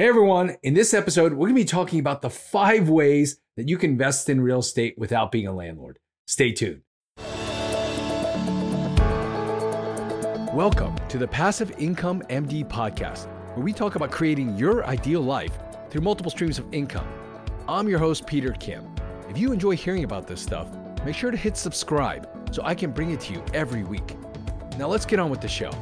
Hey everyone, in this episode, we're gonna be talking about the five ways that you can invest in real estate without being a landlord. Stay tuned. Welcome to the Passive Income MD podcast, where we talk about creating your ideal life through multiple streams of income. I'm your host, Peter Kim. If you enjoy hearing about this stuff, make sure to hit subscribe so I can bring it to you every week. Now let's get on with the show.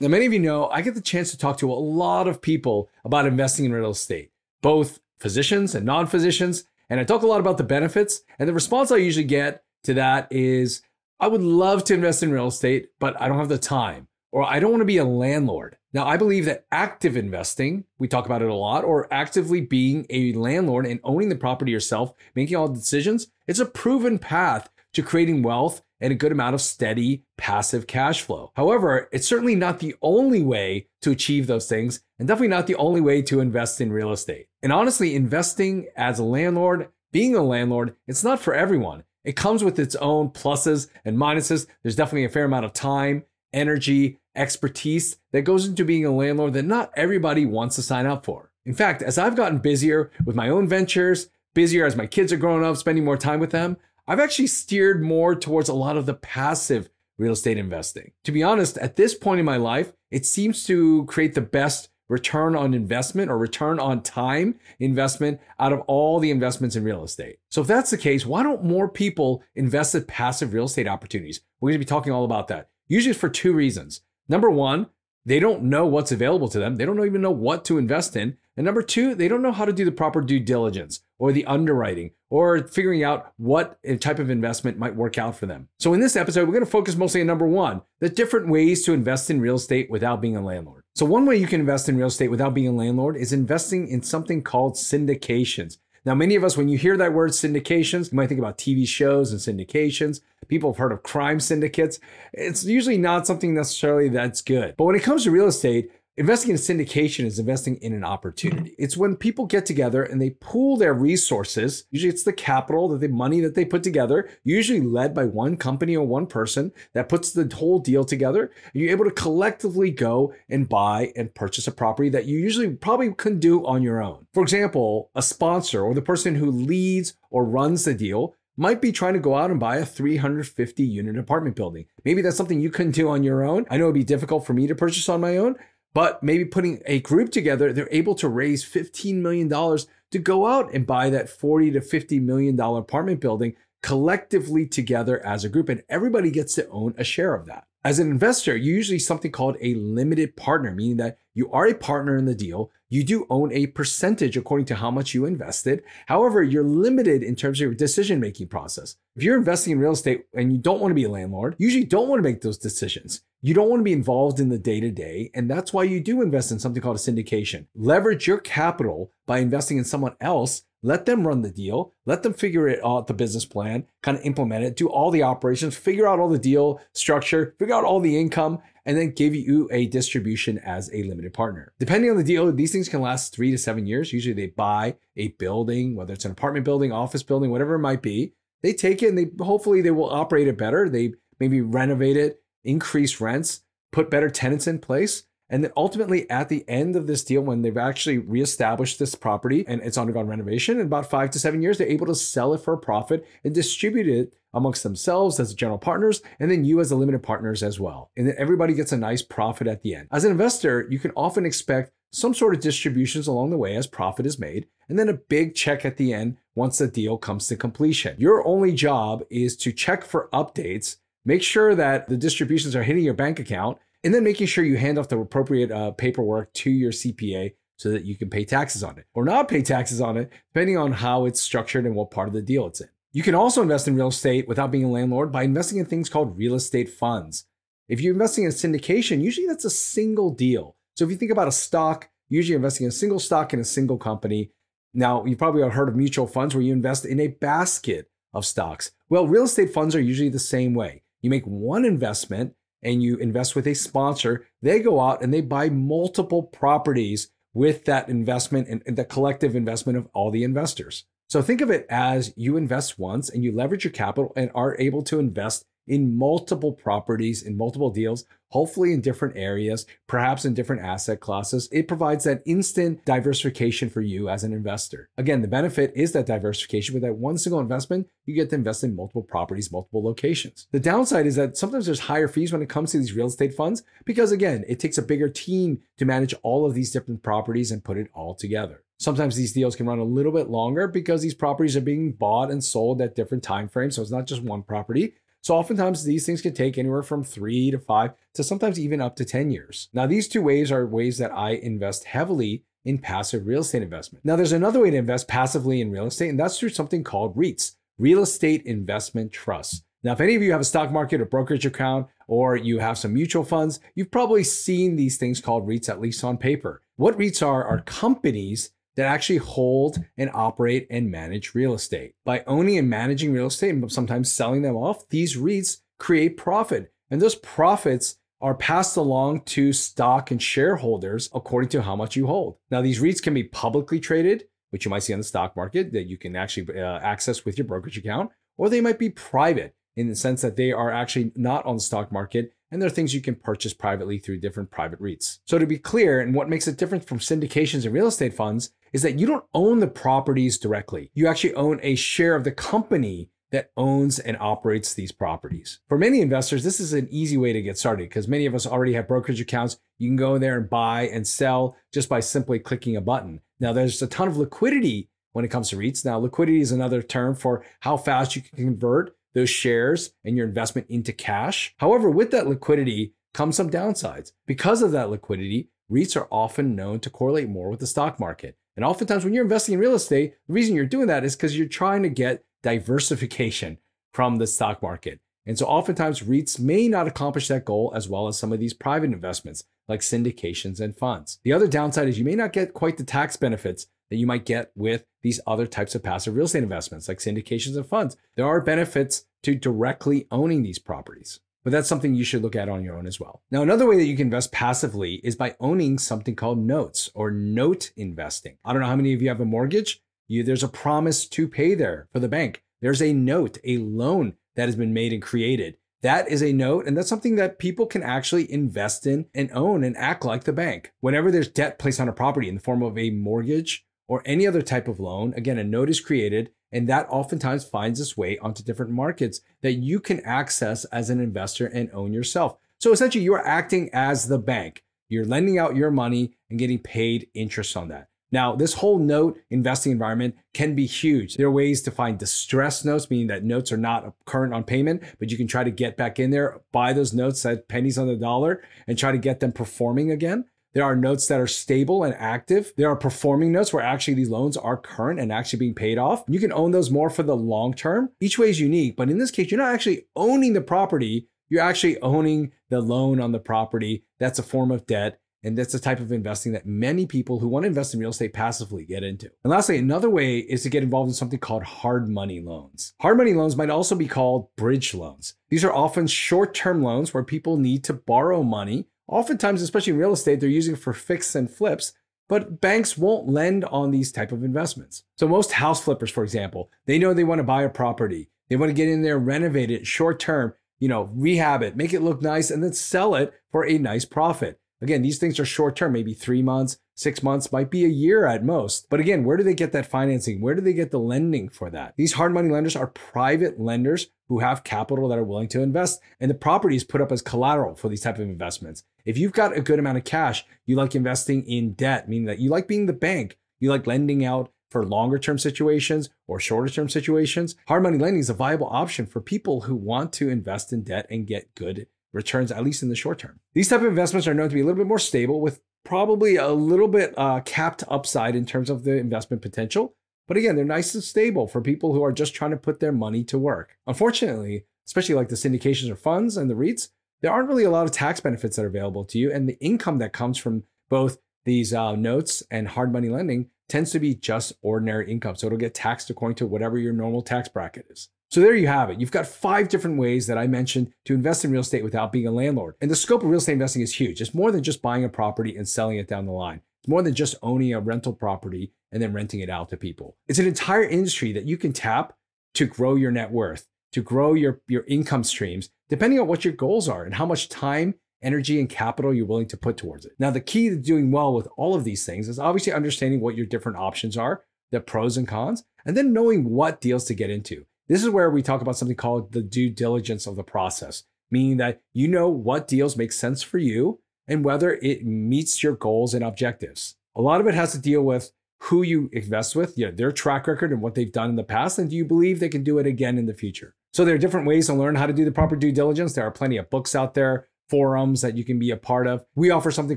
Now, many of you know I get the chance to talk to a lot of people about investing in real estate, both physicians and non physicians. And I talk a lot about the benefits. And the response I usually get to that is I would love to invest in real estate, but I don't have the time, or I don't want to be a landlord. Now, I believe that active investing, we talk about it a lot, or actively being a landlord and owning the property yourself, making all the decisions, it's a proven path to creating wealth and a good amount of steady passive cash flow. However, it's certainly not the only way to achieve those things, and definitely not the only way to invest in real estate. And honestly, investing as a landlord, being a landlord, it's not for everyone. It comes with its own pluses and minuses. There's definitely a fair amount of time, energy, expertise that goes into being a landlord that not everybody wants to sign up for. In fact, as I've gotten busier with my own ventures, busier as my kids are growing up, spending more time with them, I've actually steered more towards a lot of the passive real estate investing. To be honest, at this point in my life, it seems to create the best return on investment or return on time investment out of all the investments in real estate. So if that's the case, why don't more people invest in passive real estate opportunities? We're going to be talking all about that. Usually for two reasons. Number one, they don't know what's available to them. They don't even know what to invest in. And number two, they don't know how to do the proper due diligence or the underwriting or figuring out what type of investment might work out for them. So, in this episode, we're going to focus mostly on number one the different ways to invest in real estate without being a landlord. So, one way you can invest in real estate without being a landlord is investing in something called syndications. Now, many of us, when you hear that word syndications, you might think about TV shows and syndications. People have heard of crime syndicates. It's usually not something necessarily that's good. But when it comes to real estate, Investing in syndication is investing in an opportunity. It's when people get together and they pool their resources. Usually it's the capital, the money that they put together, usually led by one company or one person that puts the whole deal together. You're able to collectively go and buy and purchase a property that you usually probably couldn't do on your own. For example, a sponsor or the person who leads or runs the deal might be trying to go out and buy a 350 unit apartment building. Maybe that's something you couldn't do on your own. I know it'd be difficult for me to purchase on my own, but maybe putting a group together, they're able to raise $15 million to go out and buy that 40 to $50 million apartment building collectively together as a group. And everybody gets to own a share of that. As an investor, you usually something called a limited partner, meaning that you are a partner in the deal. You do own a percentage according to how much you invested. However, you're limited in terms of your decision making process. If you're investing in real estate and you don't want to be a landlord, you usually don't want to make those decisions. You don't want to be involved in the day to day. And that's why you do invest in something called a syndication. Leverage your capital by investing in someone else. Let them run the deal. Let them figure it out, the business plan, kind of implement it, do all the operations, figure out all the deal structure, figure out all the income, and then give you a distribution as a limited partner. Depending on the deal, these things can last three to seven years. Usually they buy a building, whether it's an apartment building, office building, whatever it might be. They take it and they hopefully they will operate it better. They maybe renovate it, increase rents, put better tenants in place. And then ultimately, at the end of this deal, when they've actually reestablished this property and it's undergone renovation in about five to seven years, they're able to sell it for a profit and distribute it amongst themselves as general partners and then you as the limited partners as well. And then everybody gets a nice profit at the end. As an investor, you can often expect some sort of distributions along the way as profit is made, and then a big check at the end once the deal comes to completion. Your only job is to check for updates Make sure that the distributions are hitting your bank account and then making sure you hand off the appropriate uh, paperwork to your CPA so that you can pay taxes on it or not pay taxes on it, depending on how it's structured and what part of the deal it's in. You can also invest in real estate without being a landlord by investing in things called real estate funds. If you're investing in syndication, usually that's a single deal. So if you think about a stock, usually investing in a single stock in a single company. Now, you've probably heard of mutual funds where you invest in a basket of stocks. Well, real estate funds are usually the same way. You make one investment and you invest with a sponsor. They go out and they buy multiple properties with that investment and, the collective investment of all the investors. So think of it as you invest once and you leverage your capital and are able to invest in multiple properties, in multiple deals, hopefully in different areas, perhaps in different asset classes. It provides that instant diversification for you as an investor. Again, the benefit is that diversification. With that one single investment, you get to invest in multiple properties, multiple locations. The downside is that sometimes there's higher fees when it comes to these real estate funds because, again, it takes a bigger team to manage all of these different properties and put it all together. Sometimes these deals can run a little bit longer because these properties are being bought and sold at different time frames. So it's not just one property. So oftentimes these things can take anywhere from three to five to sometimes even up to 10 years. Now, these two ways are ways that I invest heavily in passive real estate investment. Now, there's another way to invest passively in real estate, and that's through something called REITs, real estate investment trusts. Now, if any of you have a stock market or brokerage account, or you have some mutual funds, you've probably seen these things called REITs, at least on paper. What REITs are, are companies that actually hold and operate and manage real estate. By owning and managing real estate and sometimes selling them off, these REITs create profit. And those profits are passed along to stock and shareholders according to how much you hold. Now, these REITs can be publicly traded, which you might see on the stock market that you can actually uh, access with your brokerage account, or they might be private in the sense that they are actually not on the stock market and there are things you can purchase privately through different private REITs. So to be clear, and what makes it different from syndications and real estate funds is that you don't own the properties directly. You actually own a share of the company that owns and operates these properties. For many investors, this is an easy way to get started because many of us already have brokerage accounts. You can go in there and buy and sell just by simply clicking a button. Now, there's a ton of liquidity when it comes to REITs. Now, liquidity is another term for how fast you can convert those shares and your investment into cash. However, with that liquidity comes some downsides. Because of that liquidity, REITs are often known to correlate more with the stock market. And oftentimes, when you're investing in real estate, the reason you're doing that is because you're trying to get diversification from the stock market. And so, oftentimes, REITs may not accomplish that goal as well as some of these private investments like syndications and funds. The other downside is you may not get quite the tax benefits that you might get with these other types of passive real estate investments like syndications and funds. There are benefits to directly owning these properties, but that's something you should look at on your own as well. Now, another way that you can invest passively is by owning something called notes or note investing. I don't know how many of you have a mortgage. You, there's a promise to pay there for the bank. There's a note, a loan that has been made and created. That is a note, and that's something that people can actually invest in and own and act like the bank. Whenever there's debt placed on a property in the form of a mortgage or any other type of loan, again, a note is created, and that oftentimes finds its way onto different markets that you can access as an investor and own yourself. So essentially, you are acting as the bank. You're lending out your money and getting paid interest on that. Now, this whole note investing environment can be huge. There are ways to find distressed notes, meaning that notes are not current on payment, but you can try to get back in there, buy those notes at pennies on the dollar, and try to get them performing again. There are notes that are stable and active. There are performing notes where actually these loans are current and actually being paid off. You can own those more for the long term. Each way is unique, but in this case, you're not actually owning the property. You're actually owning the loan on the property. That's a form of debt. And that's the type of investing that many people who want to invest in real estate passively get into. And lastly, another way is to get involved in something called hard money loans. Hard money loans might also be called bridge loans. These are often short term loans where people need to borrow money Oftentimes, especially in real estate, they're using for fix and flips, but banks won't lend on these type of investments. So most house flippers, for example, they know they want to buy a property. They want to get in there, renovate it short term, you know, rehab it, make it look nice, and then sell it for a nice profit. Again, these things are short term, maybe three months, six months, might be a year at most. But again, where do they get that financing? Where do they get the lending for that? These hard money lenders are private lenders who have capital that are willing to invest, and the property is put up as collateral for these type of investments. If you've got a good amount of cash, you like investing in debt, meaning that you like being the bank, you like lending out for longer term situations or shorter term situations. Hard money lending is a viable option for people who want to invest in debt and get good returns, at least in the short term. These type of investments are known to be a little bit more stable with probably a little bit uh, capped upside in terms of the investment potential. But again, they're nice and stable for people who are just trying to put their money to work. Unfortunately, especially like the syndications or funds and the REITs, there aren't really a lot of tax benefits that are available to you. And the income that comes from both these uh, notes and hard money lending tends to be just ordinary income. So it'll get taxed according to whatever your normal tax bracket is. So there you have it. You've got five different ways that I mentioned to invest in real estate without being a landlord. And the scope of real estate investing is huge. It's more than just buying a property and selling it down the line. It's more than just owning a rental property and then renting it out to people. It's an entire industry that you can tap to grow your net worth, to grow your, your income streams, depending on what your goals are and how much time, energy, and capital you're willing to put towards it. Now, the key to doing well with all of these things is obviously understanding what your different options are, the pros and cons, and then knowing what deals to get into. This is where we talk about something called the due diligence of the process, meaning that you know what deals make sense for you and whether it meets your goals and objectives. A lot of it has to deal with who you invest with, you know, their track record and what they've done in the past, and do you believe they can do it again in the future? So there are different ways to learn how to do the proper due diligence. There are plenty of books out there, forums that you can be a part of. We offer something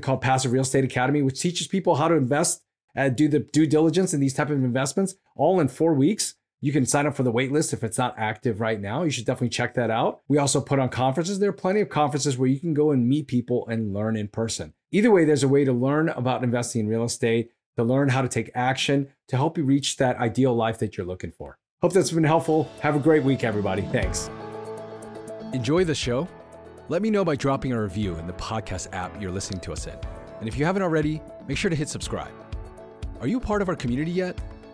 called Passive Real Estate Academy, which teaches people how to invest and do the due diligence in these type of investments all in four weeks. You can sign up for the waitlist if it's not active right now. You should definitely check that out. We also put on conferences. There are plenty of conferences where you can go and meet people and learn in person. Either way, there's a way to learn about investing in real estate, to learn how to take action to help you reach that ideal life that you're looking for. Hope that's been helpful. Have a great week, everybody. Thanks. Enjoy the show? Let me know by dropping a review in the podcast app you're listening to us in. And if you haven't already, make sure to hit subscribe. Are you part of our community yet?